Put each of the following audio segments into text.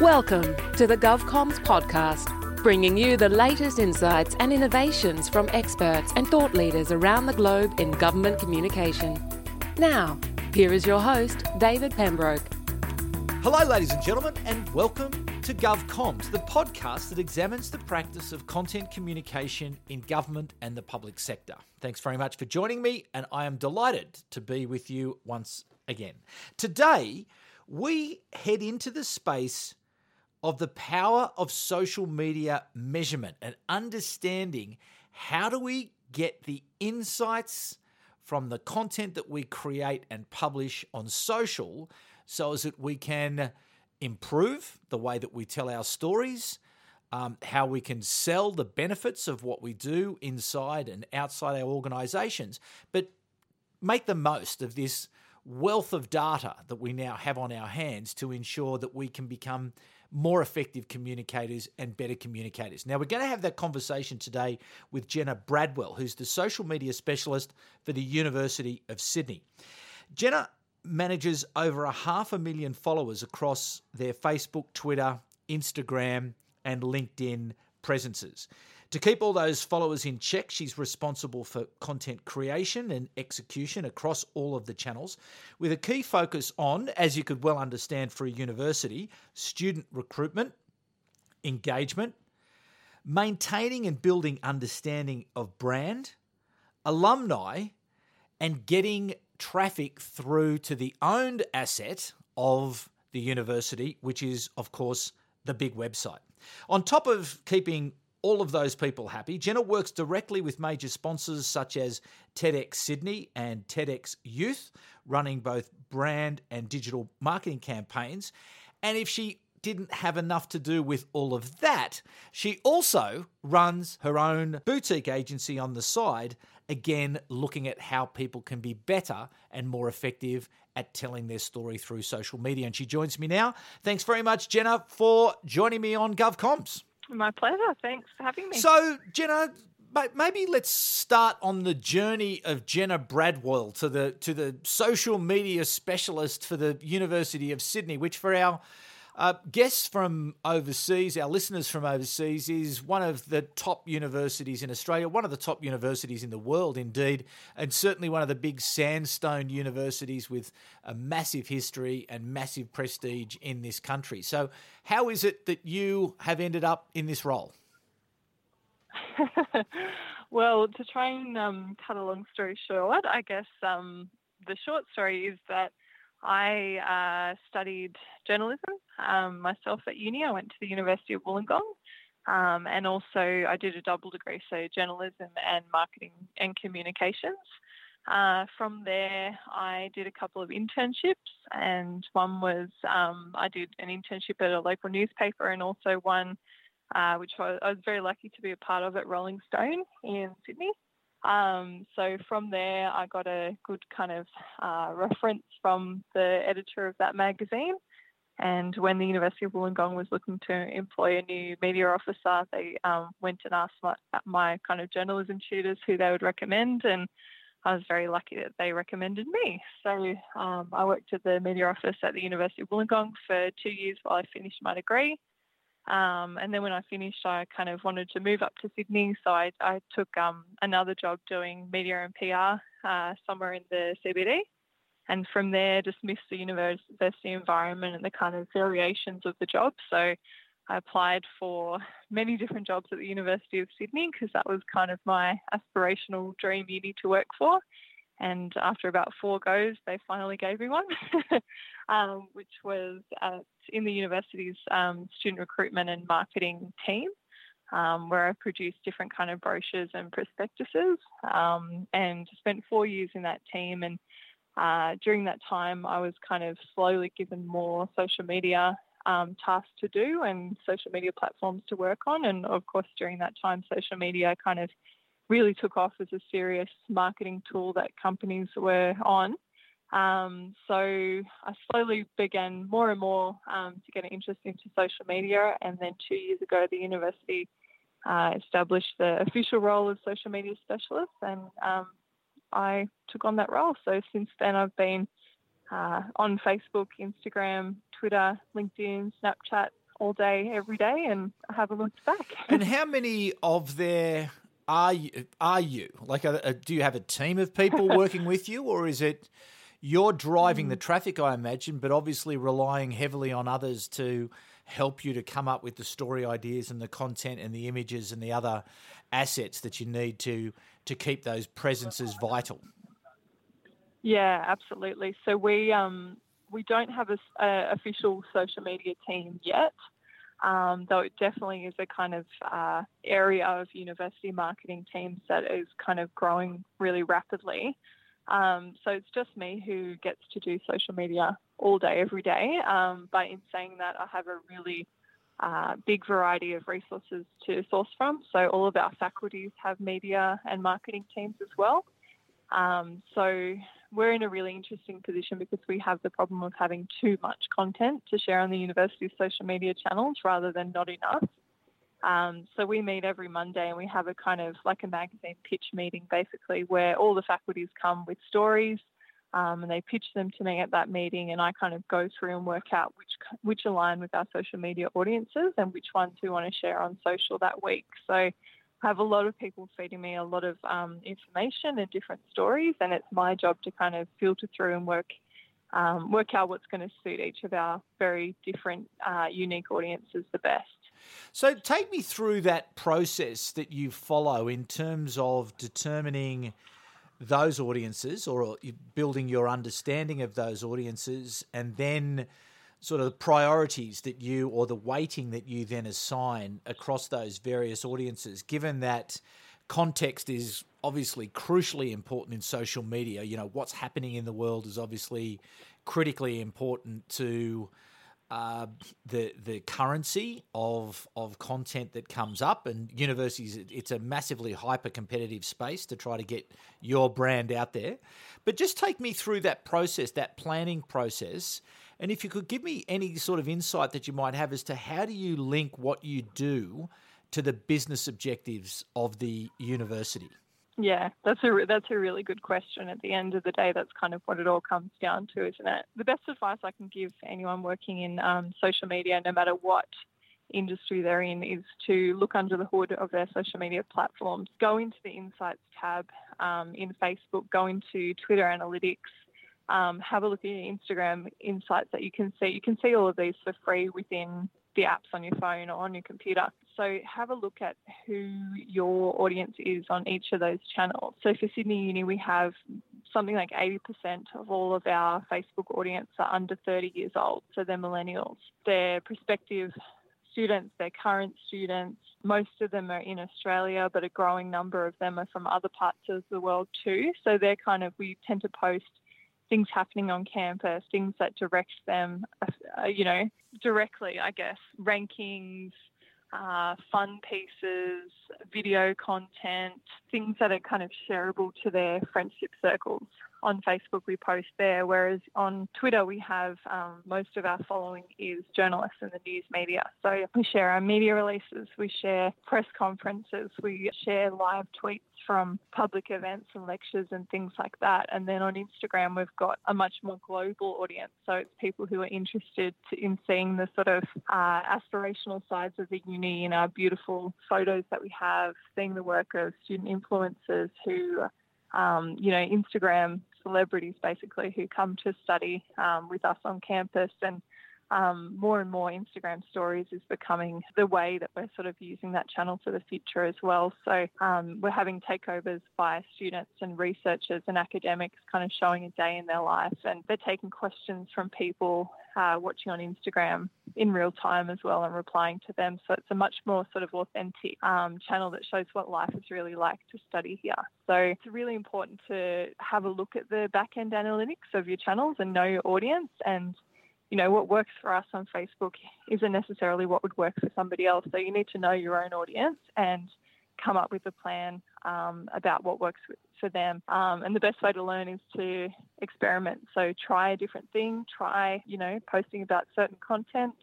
Welcome to the GovComms podcast, bringing you the latest insights and innovations from experts and thought leaders around the globe in government communication. Now, here is your host, David Pembroke. Hello, ladies and gentlemen, and welcome to GovComms, the podcast that examines the practice of content communication in government and the public sector. Thanks very much for joining me, and I am delighted to be with you once again. Today, we head into the space of the power of social media measurement and understanding how do we get the insights from the content that we create and publish on social so as that we can improve the way that we tell our stories, um, how we can sell the benefits of what we do inside and outside our organizations, but make the most of this wealth of data that we now have on our hands to ensure that we can become more effective communicators and better communicators. Now, we're going to have that conversation today with Jenna Bradwell, who's the social media specialist for the University of Sydney. Jenna manages over a half a million followers across their Facebook, Twitter, Instagram, and LinkedIn presences. To keep all those followers in check, she's responsible for content creation and execution across all of the channels, with a key focus on, as you could well understand for a university, student recruitment, engagement, maintaining and building understanding of brand, alumni, and getting traffic through to the owned asset of the university, which is, of course, the big website. On top of keeping all of those people happy. Jenna works directly with major sponsors such as TEDx Sydney and TEDx Youth, running both brand and digital marketing campaigns. And if she didn't have enough to do with all of that, she also runs her own boutique agency on the side, again, looking at how people can be better and more effective at telling their story through social media. And she joins me now. Thanks very much, Jenna, for joining me on GovComms. My pleasure. Thanks for having me. So, Jenna, maybe let's start on the journey of Jenna Bradwell to the to the social media specialist for the University of Sydney, which for our uh, guests from overseas, our listeners from overseas, is one of the top universities in Australia, one of the top universities in the world, indeed, and certainly one of the big sandstone universities with a massive history and massive prestige in this country. So, how is it that you have ended up in this role? well, to try and um, cut a long story short, I guess um, the short story is that I uh, studied journalism um, myself at uni. I went to the University of Wollongong. Um, and also, I did a double degree, so journalism and marketing and communications. Uh, from there, I did a couple of internships, and one was um, I did an internship at a local newspaper, and also one uh, which I, I was very lucky to be a part of at Rolling Stone in Sydney. Um, so from there, I got a good kind of uh, reference from the editor of that magazine. And when the University of Wollongong was looking to employ a new media officer, they um, went and asked my, my, kind of journalism tutors who they would recommend. And I was very lucky that they recommended me. So um, I worked at the media office at the University of Wollongong for two years while I finished my degree. Um, and then when I finished, I kind of wanted to move up to Sydney. So I, I took um, another job doing media and PR uh, somewhere in the CBD. And from there, just missed the university environment and the kind of variations of the job. So I applied for many different jobs at the University of Sydney because that was kind of my aspirational dream uni to work for. And after about four goes, they finally gave me one, um, which was at, in the university's um, student recruitment and marketing team, um, where I produced different kind of brochures and prospectuses, um, and spent four years in that team. And uh, during that time, I was kind of slowly given more social media um, tasks to do and social media platforms to work on. And of course, during that time, social media kind of really took off as a serious marketing tool that companies were on. Um, so I slowly began more and more um, to get an interest into social media, and then two years ago, the university uh, established the official role of social media specialist, and um, I took on that role. So since then, I've been uh, on Facebook, Instagram, Twitter, LinkedIn, Snapchat, all day, every day, and have a look back. and how many of their are you? Are you like? A, a, do you have a team of people working with you, or is it you're driving the traffic? I imagine, but obviously relying heavily on others to help you to come up with the story ideas and the content and the images and the other assets that you need to to keep those presences vital. Yeah, absolutely. So we um, we don't have a, a official social media team yet um, though it definitely is a kind of uh, area of university marketing teams that is kind of growing really rapidly. Um, so it's just me who gets to do social media all day, every day. Um, but in saying that, I have a really uh, big variety of resources to source from. So all of our faculties have media and marketing teams as well. Um, so we're in a really interesting position because we have the problem of having too much content to share on the university's social media channels rather than not enough. Um, so we meet every Monday and we have a kind of like a magazine pitch meeting basically where all the faculties come with stories um, and they pitch them to me at that meeting and I kind of go through and work out which which align with our social media audiences and which ones we want to share on social that week. So have a lot of people feeding me a lot of um, information and different stories, and it's my job to kind of filter through and work um, work out what's going to suit each of our very different, uh, unique audiences the best. So, take me through that process that you follow in terms of determining those audiences or building your understanding of those audiences, and then sort of priorities that you or the weighting that you then assign across those various audiences, given that context is obviously crucially important in social media. You know, what's happening in the world is obviously critically important to uh, the the currency of of content that comes up. And universities, it's a massively hyper competitive space to try to get your brand out there. But just take me through that process, that planning process and if you could give me any sort of insight that you might have as to how do you link what you do to the business objectives of the university? Yeah, that's a that's a really good question. At the end of the day, that's kind of what it all comes down to, isn't it? The best advice I can give anyone working in um, social media, no matter what industry they're in, is to look under the hood of their social media platforms. Go into the Insights tab um, in Facebook. Go into Twitter Analytics um, have a look at your Instagram insights that you can see. You can see all of these for free within the apps on your phone or on your computer. So have a look at who your audience is on each of those channels. So for Sydney Uni, we have something like 80% of all of our Facebook audience are under 30 years old. So they're millennials. They're prospective students, they're current students. Most of them are in Australia, but a growing number of them are from other parts of the world too. So they're kind of, we tend to post things happening on campus, things that direct them, uh, you know, directly, I guess, rankings, uh, fun pieces, video content, things that are kind of shareable to their friendship circles on Facebook we post there, whereas on Twitter we have um, most of our following is journalists and the news media. So we share our media releases, we share press conferences, we share live tweets from public events and lectures and things like that. And then on Instagram we've got a much more global audience. So it's people who are interested in seeing the sort of uh, aspirational sides of the uni in our beautiful photos that we have, seeing the work of student influencers who um, you know, Instagram celebrities basically who come to study um, with us on campus and um, more and more Instagram stories is becoming the way that we're sort of using that channel for the future as well. So um, we're having takeovers by students and researchers and academics kind of showing a day in their life and they're taking questions from people uh, watching on Instagram in real time as well and replying to them. So it's a much more sort of authentic um, channel that shows what life is really like to study here. So it's really important to have a look at the back end analytics of your channels and know your audience and you know, what works for us on Facebook isn't necessarily what would work for somebody else. So you need to know your own audience and come up with a plan um, about what works for them. Um, and the best way to learn is to experiment. So try a different thing, try, you know, posting about certain content,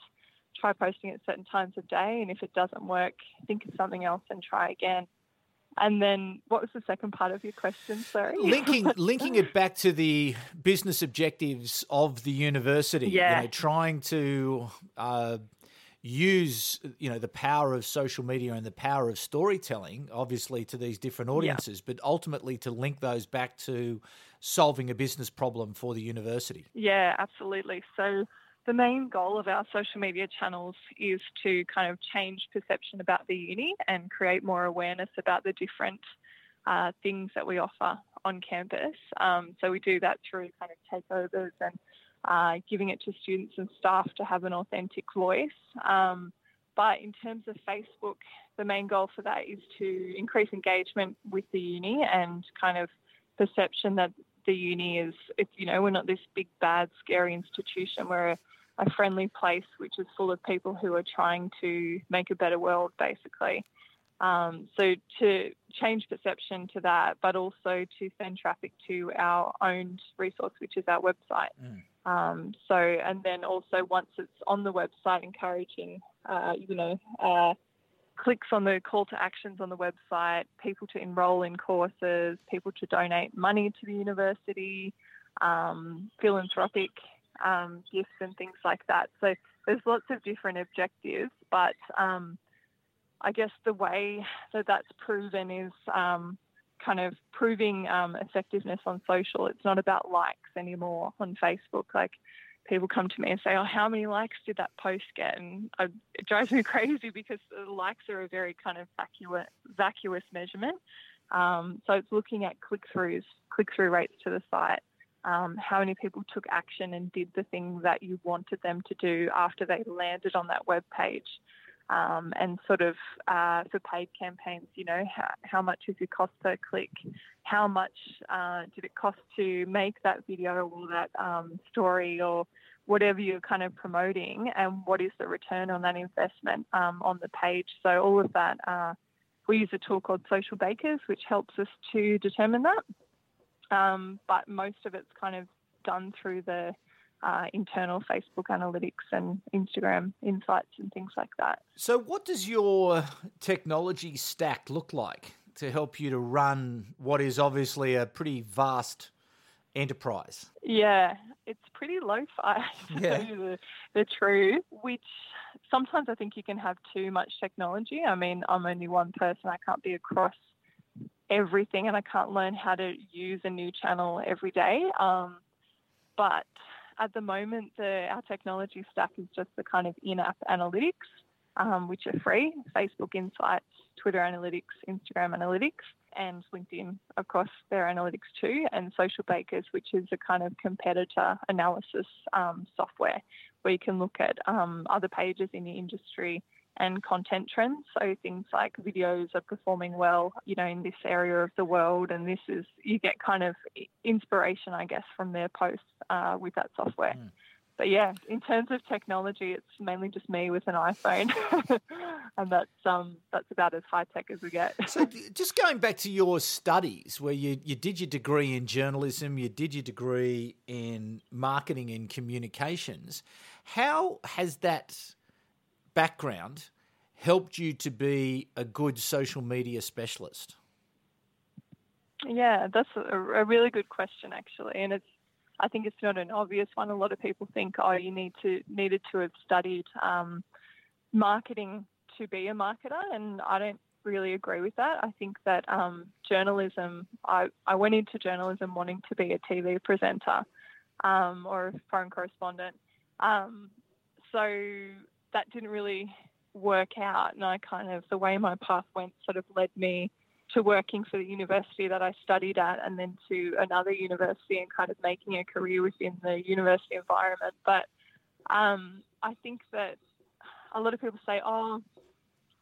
try posting at certain times of day. And if it doesn't work, think of something else and try again. And then, what was the second part of your question? Sorry, linking linking it back to the business objectives of the university. Yeah, you know, trying to. Uh, use you know the power of social media and the power of storytelling obviously to these different audiences yeah. but ultimately to link those back to solving a business problem for the university yeah absolutely so the main goal of our social media channels is to kind of change perception about the uni and create more awareness about the different uh, things that we offer on campus. Um, so we do that through kind of takeovers and uh, giving it to students and staff to have an authentic voice. Um, but in terms of Facebook, the main goal for that is to increase engagement with the uni and kind of perception that the uni is, it's, you know, we're not this big, bad, scary institution. We're a, a friendly place which is full of people who are trying to make a better world, basically. Um, so to change perception to that, but also to send traffic to our owned resource, which is our website. Mm. Um, so, and then also once it's on the website, encouraging, uh, you know, uh, clicks on the call to actions on the website, people to enrol in courses, people to donate money to the university, um, philanthropic um, gifts and things like that. So there's lots of different objectives, but um, I guess the way that that's proven is um, kind of proving um, effectiveness on social. It's not about likes anymore on Facebook. Like people come to me and say, "Oh, how many likes did that post get?" And I, it drives me crazy because likes are a very kind of vacuous, vacuous measurement. Um, so it's looking at click throughs, click through rates to the site. Um, how many people took action and did the thing that you wanted them to do after they landed on that web page um, and sort of uh, for paid campaigns, you know, how, how, much is your cost per click? How much uh, did it cost to make that video or that um, story or whatever you're kind of promoting? And what is the return on that investment um, on the page? So, all of that, uh, we use a tool called Socialbakers, which helps us to determine that. Um, but most of it's kind of done through the uh, internal Facebook analytics and Instagram insights and things like that. So, what does your technology stack look like to help you to run what is obviously a pretty vast enterprise? Yeah, it's pretty low fi, yeah. the, the truth, which sometimes I think you can have too much technology. I mean, I'm only one person, I can't be across everything and I can't learn how to use a new channel every day. Um, but at the moment, the, our technology stack is just the kind of in-app analytics, um, which are free: Facebook Insights, Twitter Analytics, Instagram Analytics, and LinkedIn across their analytics too, and Socialbakers, which is a kind of competitor analysis um, software where you can look at um, other pages in the industry and content trends. So things like videos are performing well, you know, in this area of the world, and this is you get kind of inspiration, I guess, from their posts uh, with that software. Mm. But yeah, in terms of technology, it's mainly just me with an iPhone, and that's um that's about as high tech as we get. so, just going back to your studies, where you you did your degree in journalism, you did your degree in marketing and communications, how has that background helped you to be a good social media specialist? Yeah, that's a, a, really good question, actually, and it's. I think it's not an obvious one. A lot of people think, oh, you need to needed to have studied um, marketing to be a marketer, and I don't really agree with that. I think that um, journalism. I I went into journalism wanting to be a TV presenter um, or a foreign correspondent. Um, so that didn't really work out. And I kind of, the way my path went sort of led me to working for the university that I studied at and then to another university and kind of making a career within the university environment. But um, I think that a lot of people say, oh,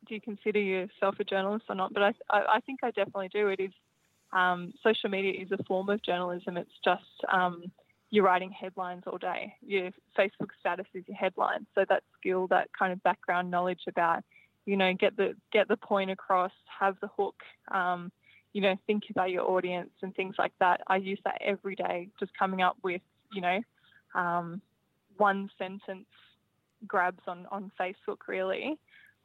do you consider yourself a journalist or not? But I, I, I think I definitely do. It is um, social media is a form of journalism. It's just um, you're writing headlines all day. Your Facebook status is your headline. So that skill, that kind of background knowledge about, you know, get the get the point across, have the hook, um, you know, think about your audience and things like that. I use that every day, just coming up with, you know, um, one sentence grabs on on Facebook really.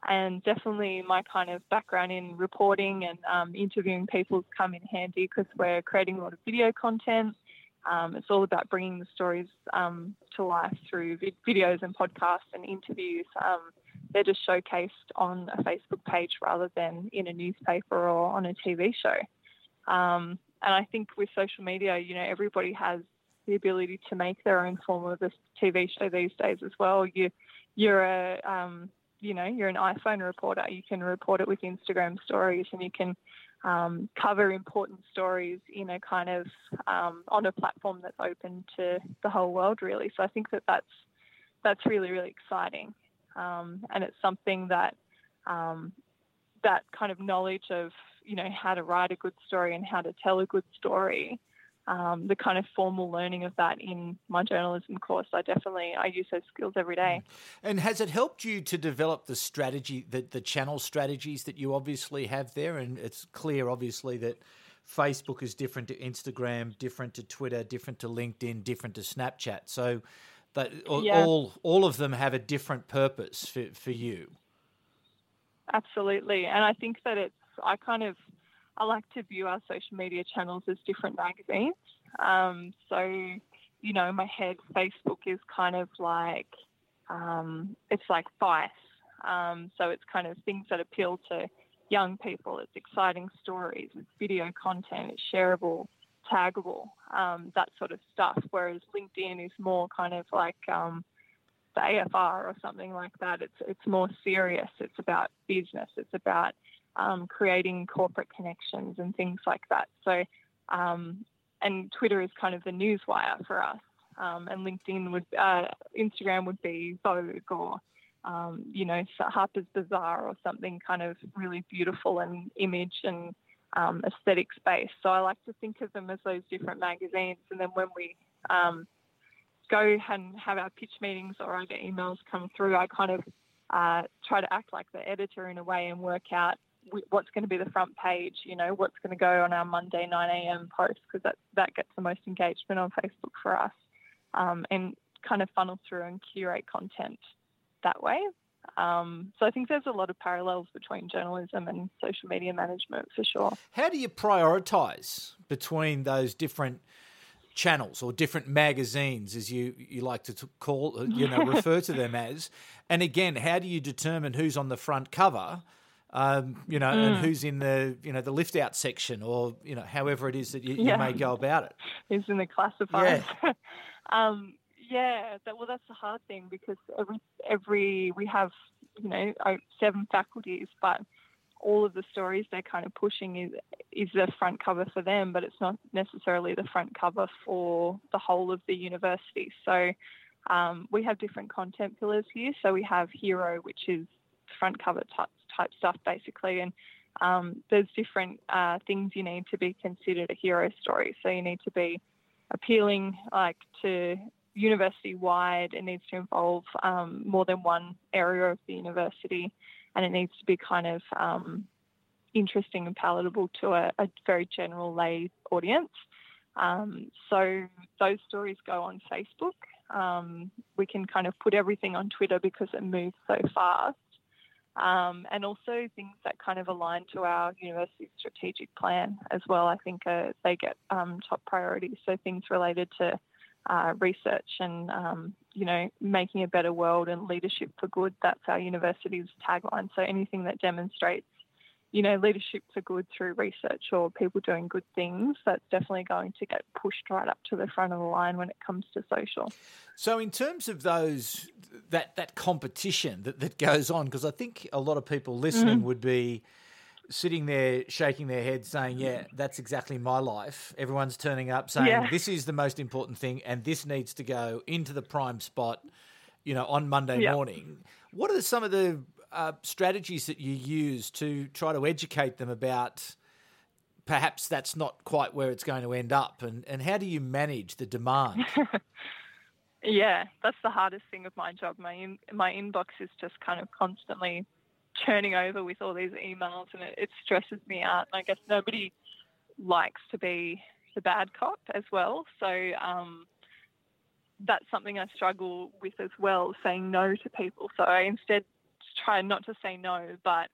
And definitely my kind of background in reporting and um, interviewing people come in handy because we're creating a lot of video content um, it's all about bringing the stories um, to life through videos and podcasts and interviews. Um, they're just showcased on a Facebook page rather than in a newspaper or on a TV show. Um, and I think with social media, you know, everybody has the ability to make their own form of a TV show these days as well. You, you're a, um, you know, you're an iPhone reporter. You can report it with Instagram stories, and you can um, cover important stories in a kind of um, on a platform that's open to the whole world, really. So I think that that's that's really really exciting, um, and it's something that um, that kind of knowledge of you know how to write a good story and how to tell a good story um, the kind of formal learning of that in my journalism course. I definitely I use those skills every day. And has it helped you to develop the strategy, the, the channel strategies that you obviously have there? And it's clear, obviously, that Facebook is different to Instagram, different to Twitter, different to LinkedIn, different to Snapchat. So that yeah. all all of them have a different purpose for, for you. Absolutely, and I think that it's I kind of I like to view our social media channels as different magazines. Um, so, you know, in my head, Facebook is kind of like um, it's like Vice. Um, so it's kind of things that appeal to young people. It's exciting stories. It's video content. It's shareable, taggable, um, that sort of stuff. Whereas LinkedIn is more kind of like um, the AFR or something like that. It's it's more serious. It's about business. It's about um, creating corporate connections and things like that. So, um, and Twitter is kind of the news wire for us, um, and LinkedIn would, uh, Instagram would be Vogue or, um, you know, Harper's Bazaar or something kind of really beautiful and image and um, aesthetic space. So I like to think of them as those different magazines, and then when we um, go and have our pitch meetings or I get emails come through, I kind of uh, try to act like the editor in a way and work out what's going to be the front page, you know, what's going to go on our Monday 9 a.m. post because that, that gets the most engagement on Facebook for us um, and kind of funnel through and curate content that way. Um, so I think there's a lot of parallels between journalism and social media management for sure. How do you prioritize between those different channels or different magazines, as you, you like to call, you know, refer to them as? And again, how do you determine who's on the front cover? Um, you know, mm. and who's in the you know the lift out section, or you know, however it is that you, yeah. you may go about it. Who's in the classifieds? Yeah. um, yeah, that, well, that's the hard thing because every every we have you know seven faculties, but all of the stories they're kind of pushing is is the front cover for them, but it's not necessarily the front cover for the whole of the university. So um, we have different content pillars here. So we have Hero, which is front cover type type stuff basically. And um, there's different uh, things you need to be considered a hero story. So you need to be appealing like to university wide. It needs to involve um, more than one area of the university, and it needs to be kind of um, interesting and palatable to a, a, very general lay audience. Um, so those stories go on Facebook. Um, we can kind of put everything on Twitter because it moves so fast um, and also things that kind of align to our university strategic plan as well. I think uh, they get um, top priority. So things related to uh, research and um, you know making a better world and leadership for good. That's our university's tagline. So anything that demonstrates you know, leadership for good through research or people doing good things, that's definitely going to get pushed right up to the front of the line when it comes to social. So, in terms of those that that competition that, that goes on, because I think a lot of people listening mm. would be sitting there shaking their head saying, Yeah, that's exactly my life. Everyone's turning up saying, yeah. This is the most important thing and this needs to go into the prime spot, you know, on Monday morning. What are some of the uh, strategies that you use to try to educate them about perhaps that's not quite where it's going to end up? And, and how do you manage the demand? Yeah that's the hardest thing of my job. My in, my inbox is just kind of constantly churning over with all these emails and it, it stresses me out. And i guess nobody likes to be the bad cop as well. So um, that's something i struggle with as well saying no to people. So i instead try not to say no, but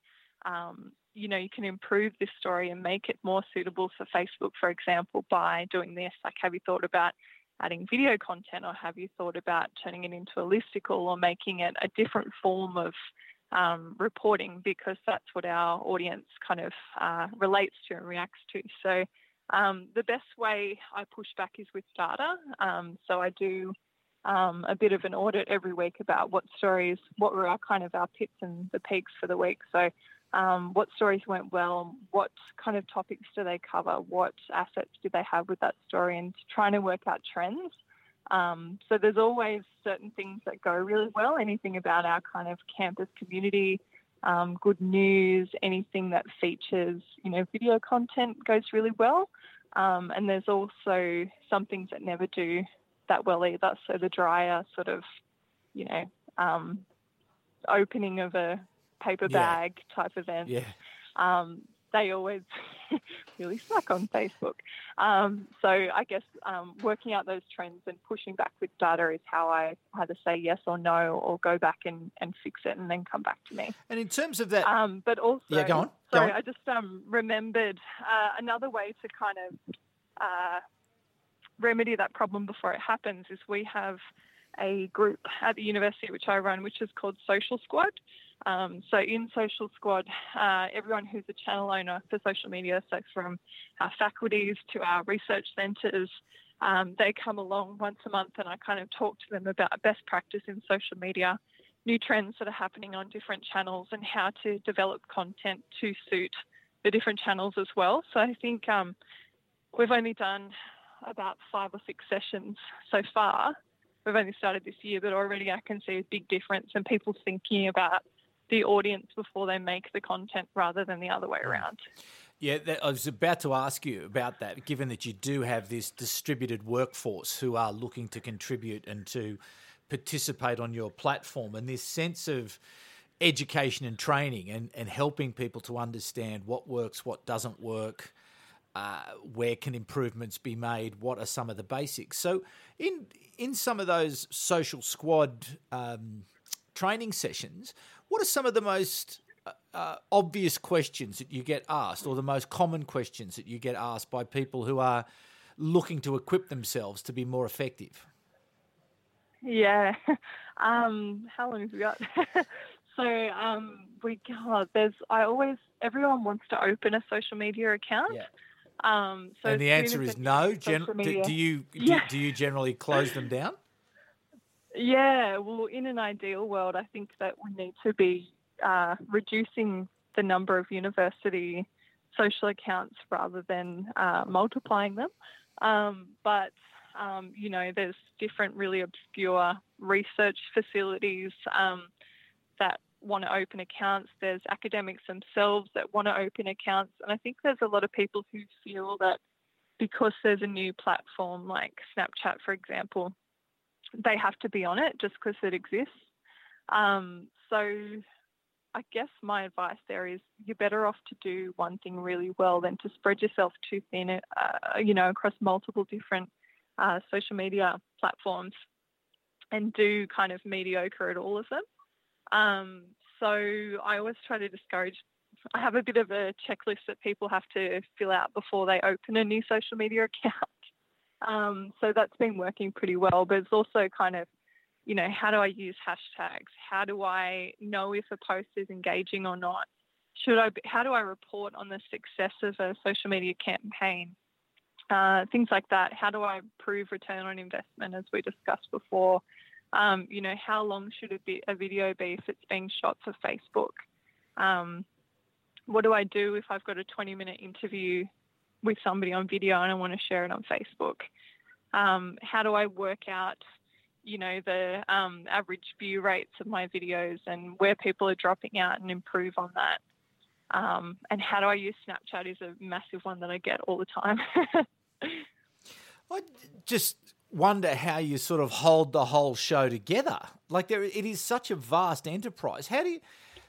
um, you know, you can improve this story and make it more suitable for Facebook, for example, by doing this. Like, have you thought about adding video content, or have you thought about turning it into a listicle, or making it a different form of um, reporting because that's what our audience kind of uh, relates to and reacts to. So um, the best way I push back is with data. Um, so I do um, a bit of an audit every week about what stories, what were our kind of our pits and the peaks for the week. So um, what stories went well, what kind of topics do they cover, what assets do they have with that story, and trying to work out trends. Um, so there's always certain things that go really well. Anything about our kind of campus community, um, good news, anything that features you know video content goes really well. Um, and there's also some things that never do that well either. So the drier sort of you know um, opening of a paper bag yeah. type event. Yeah. Um, they always really suck on Facebook. Um, so I guess um, working out those trends and pushing back with data is how I either say yes or no, or go back and, and fix it and then come back to me. And in terms of that, um, but also, yeah, go on. Go sorry, on. I just um, remembered uh, another way to kind of uh, remedy that problem before it happens is we have a group at the university which I run, which is called Social Squad. Um, so in Social Squad, uh, everyone who's a channel owner for social media, so from our faculties to our research centres, um, they come along once a month and I kind of talk to them about best practice in social media, new trends that are happening on different channels and how to develop content to suit the different channels as well. So I think um, we've only done about five or six sessions so far. We've only started this year, but already I can see a big difference in people thinking about the audience before they make the content rather than the other way around. Yeah, I was about to ask you about that, given that you do have this distributed workforce who are looking to contribute and to participate on your platform, and this sense of education and training and, and helping people to understand what works, what doesn't work, uh, where can improvements be made, what are some of the basics. So, in in some of those social squad um, training sessions, what are some of the most uh, uh, obvious questions that you get asked, or the most common questions that you get asked by people who are looking to equip themselves to be more effective? Yeah. Um, how long have we got? so um, we God, there's I always everyone wants to open a social media account. Yeah. Um, so and the answer is no. Gen- do, do, you yeah. do, do you generally close them down? Yeah, well, in an ideal world, I think that we need to be uh, reducing the number of university social accounts rather than uh, multiplying them. Um, but um, you know, there's different really obscure research facilities um, that want to open accounts. There's academics themselves that want to open accounts, and I think there's a lot of people who feel that because there's a new platform like Snapchat, for example, they have to be on it just because it exists. Um, so I guess my advice there is you're better off to do one thing really well than to spread yourself too thin, uh, you know, across multiple different uh, social media platforms and do kind of mediocre at all of them. Um, so I always try to discourage. I have a bit of a checklist that people have to fill out before they open a new social media account. Um, so that's been working pretty well. But it's also kind of, you know, how do I use hashtags? How do I know if a post is engaging or not? Should I? How do I report on the success of a social media campaign? Uh, things like that. How do I prove return on investment, as we discussed before? Um, you know, how long should a, a, video be if it's being shot for Facebook? Um, what do I do if I've got a 20 minute interview with somebody on video and I want to share it on Facebook? Um, how do I work out, you know, the um, average view rates of my videos and where people are dropping out and improve on that? Um, and how do I use Snapchat is a massive one that I get all the time. I just wonder how you sort of hold the whole show together. Like there, it is such a vast enterprise. How do you?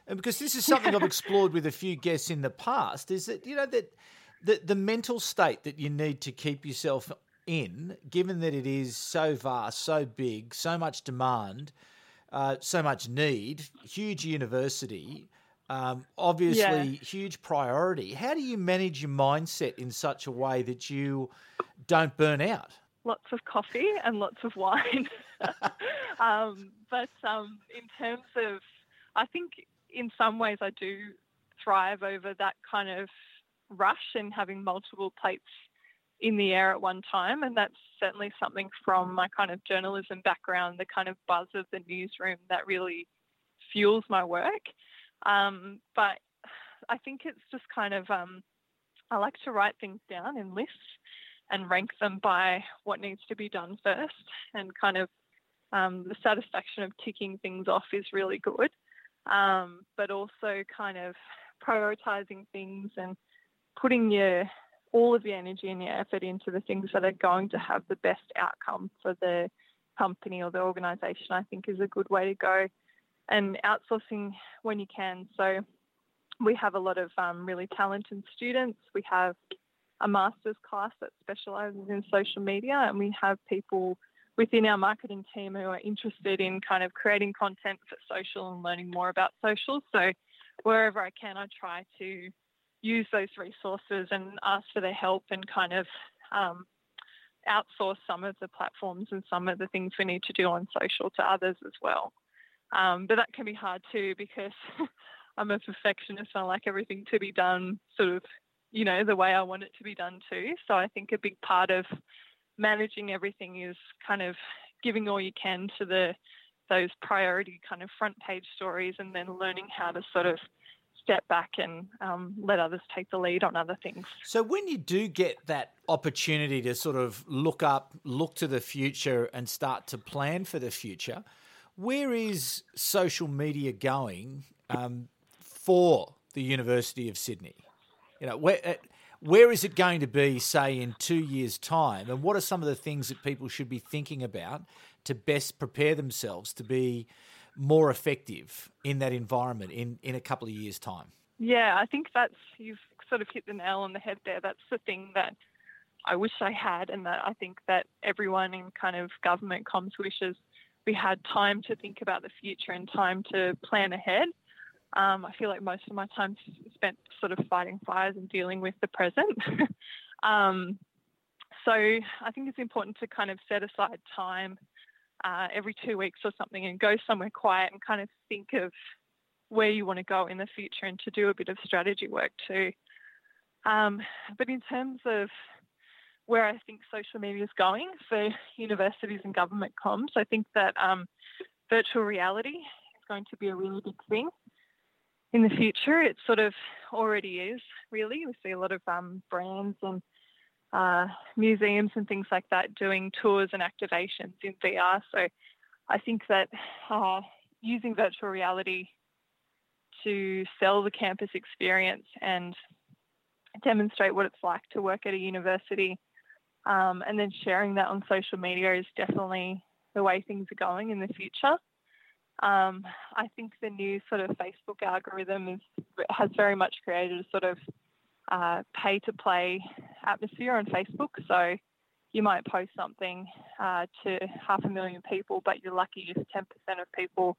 Because this is something I've explored with a few guests in the past. Is that you know that the the mental state that you need to keep yourself in, given that it is so vast, so big, so much demand, uh, so much need, huge university, um, obviously yeah. huge priority. How do you manage your mindset in such a way that you don't burn out? Lots of coffee and lots of wine. um, but um, in terms of, I think in some ways, I do thrive over that kind of rush and having multiple plates in the air at one time. And that's certainly something from my kind of journalism background, the kind of buzz of the newsroom that really fuels my work. Um, but I think it's just kind of, um, I like to write things down in lists and rank them by what needs to be done first. And kind of um, the satisfaction of ticking things off is really good. Um, but also kind of prioritizing things and putting your all of your energy and your effort into the things that are going to have the best outcome for the company or the organization, I think is a good way to go. And outsourcing when you can. So we have a lot of um, really talented students. We have a master's class that specializes in social media, and we have people within our marketing team who are interested in kind of creating content for social and learning more about social. So wherever I can, I try to use those resources and ask for their help and kind of um, outsource some of the platforms and some of the things we need to do on social to others as well. Um, but that can be hard too because I'm a perfectionist. I like everything to be done sort of, you know, the way I want it to be done too. So I think a big part of managing everything is kind of giving all you can to the those priority kind of front page stories and then learning how to sort of step back and um, let others take the lead on other things. So, when you do get that opportunity to sort of look up, look to the future, and start to plan for the future, where is social media going um, for the University of Sydney? You know, where uh, where is it going to be, say, in two years' time, and what are some of the things that people should be thinking about to best prepare themselves to be more effective in that environment in, in a couple of years' time? Yeah, I think that's, you've sort of hit the nail on the head there. That's the thing that I wish I had, and that I think that everyone in kind of government comms wishes we had time to think about the future and time to plan ahead. Um, I feel like most of my time spent sort of fighting fires and dealing with the present. um, so I think it's important to kind of set aside time uh, every two weeks or something and go somewhere quiet and kind of think of where you want to go in the future and to do a bit of strategy work too. Um, but in terms of where I think social media is going for universities and government comms, I think that um, virtual reality is going to be a really big thing in the future. It sort of already is, really. We see a lot of um, brands and uh, museums and things like that doing tours and activations in VR. So I think that uh, using virtual reality to sell the campus experience and demonstrate what it's like to work at a university um, and then sharing that on social media is definitely the way things are going in the future. Um, I think the new sort of Facebook algorithm is, has very much created a sort of uh, pay to play atmosphere on Facebook. So you might post something uh, to half a million people, but you're lucky if 10% of people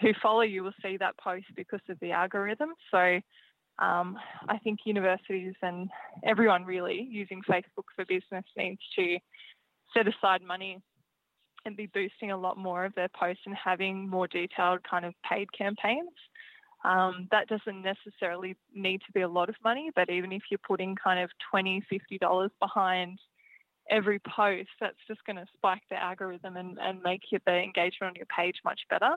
who follow you will see that post because of the algorithm. So um, I think universities and everyone really using Facebook for business needs to set aside money be boosting a lot more of their posts and having more detailed kind of paid campaigns. Um, that doesn't necessarily need to be a lot of money, but even if you're putting kind of $20, $50 behind every post, that's just going to spike the algorithm and, and make your, the engagement on your page much better.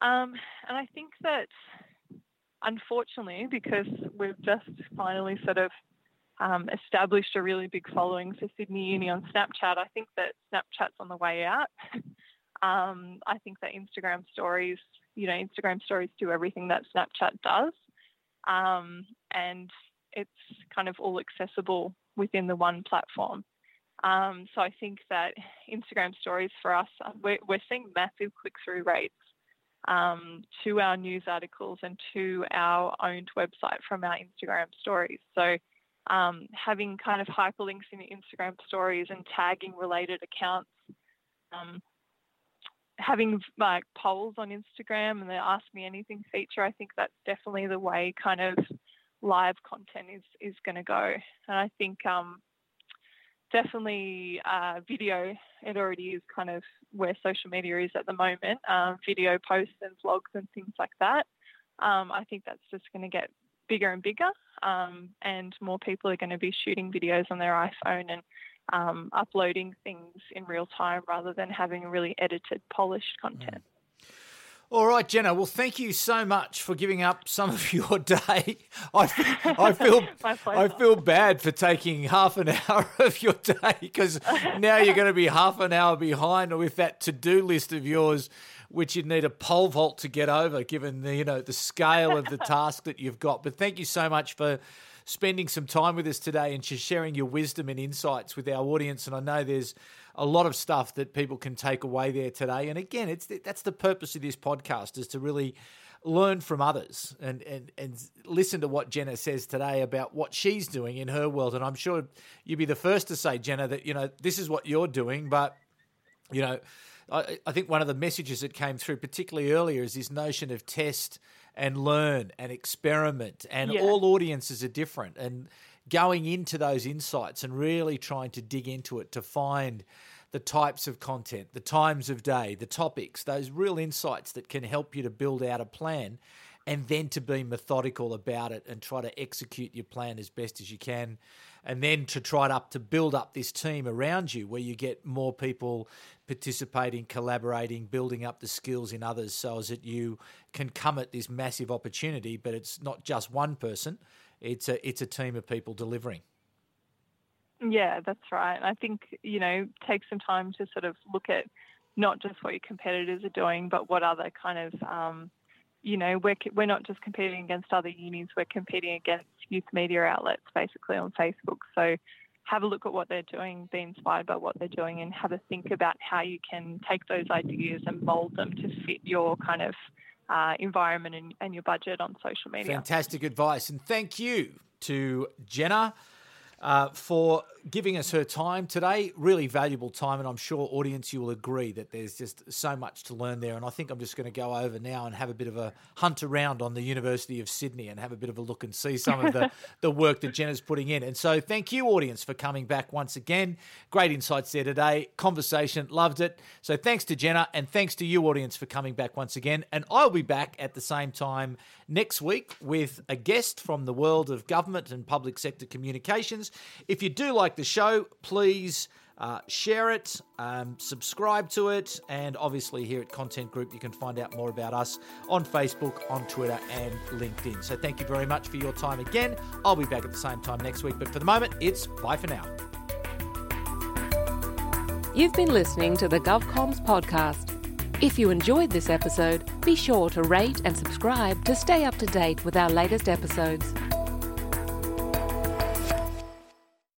Um, and I think that unfortunately, because we've just finally sort of um, established a really big following for Sydney Uni on Snapchat, I think that Snapchat's on the way out. um, I think that Instagram stories you know, Instagram stories do everything that Snapchat does. Um, and it's kind of all accessible within the one platform. Um, so I think that Instagram stories for us, we're, we're seeing massive click through rates um, to our news articles and to our owned website from our Instagram stories. So um, having kind of hyperlinks in Instagram stories and tagging related accounts um, having like polls on Instagram and the Ask Me Anything feature, I think that's definitely the way kind of live content is is going to go. And I think um, definitely uh, video, it already is kind of where social media is at the moment, um, video posts and vlogs and things like that. Um, I think that's just going to get bigger and bigger, um, and more people are going to be shooting videos on their iPhone and um, uploading things in real time rather than having really edited, polished content. Mm. All right, Jenna. Well, thank you so much for giving up some of your day. I, I feel I feel bad for taking half an hour of your day because now you're going to be half an hour behind with that to do list of yours, which you'd need a pole vault to get over, given the you know the scale of the task that you've got. But thank you so much for spending some time with us today and just sharing your wisdom and insights with our audience. And I know there's a lot of stuff that people can take away there today. And again, it's that's the purpose of this podcast is to really learn from others and, and, and listen to what Jenna says today about what she's doing in her world. And I'm sure you'd be the first to say, Jenna, that, you know, this is what you're doing, but, you know, I, I think one of the messages that came through, particularly earlier, is this notion of test and learn and experiment. And yeah. all audiences are different. And going into those insights and really trying to dig into it to find the types of content, the times of day, the topics, those real insights that can help you to build out a plan and then to be methodical about it and try to execute your plan as best as you can. And then to try up to build up this team around you where you get more people participating collaborating building up the skills in others so as that you can come at this massive opportunity but it's not just one person it's a it's a team of people delivering. Yeah, that's right. I think you know take some time to sort of look at not just what your competitors are doing, but what other kind of um, you know we're we're not just competing against other unis, we're competing against youth media outlets basically on Facebook. So have a look at what they're doing, be inspired by what they're doing, and have a think about how you can take those ideas and mold them to fit your kind of uh, environment and, and your budget on social media. Fantastic advice. And thank you to Jenna uh, for giving us her time today. Really valuable time, and I'm sure audience you will agree that there's just so much to learn there. And I think I'm just going to go over now and have a bit of a hunt around on the University of Sydney and have a bit of a look and see some of the, the work that Jenna's putting in. And so thank you, audience, for coming back once again. Great insights there today. Conversation, loved it. So thanks to Jenna and thanks to you, audience, for coming back once again. And I'll be back at the same time next week with a guest from the world of government and public sector communications. If you do like the show, please uh, share it, um, subscribe to it, and obviously here at Content Group, you can find out more about us on Facebook, on Twitter, and LinkedIn. So thank you very much for your time again. I'll be back at the same time next week, but for the moment, it's bye for now. You've been listening to the GovComms podcast. If you enjoyed this episode, be sure to rate and subscribe to stay up to date with our latest episodes.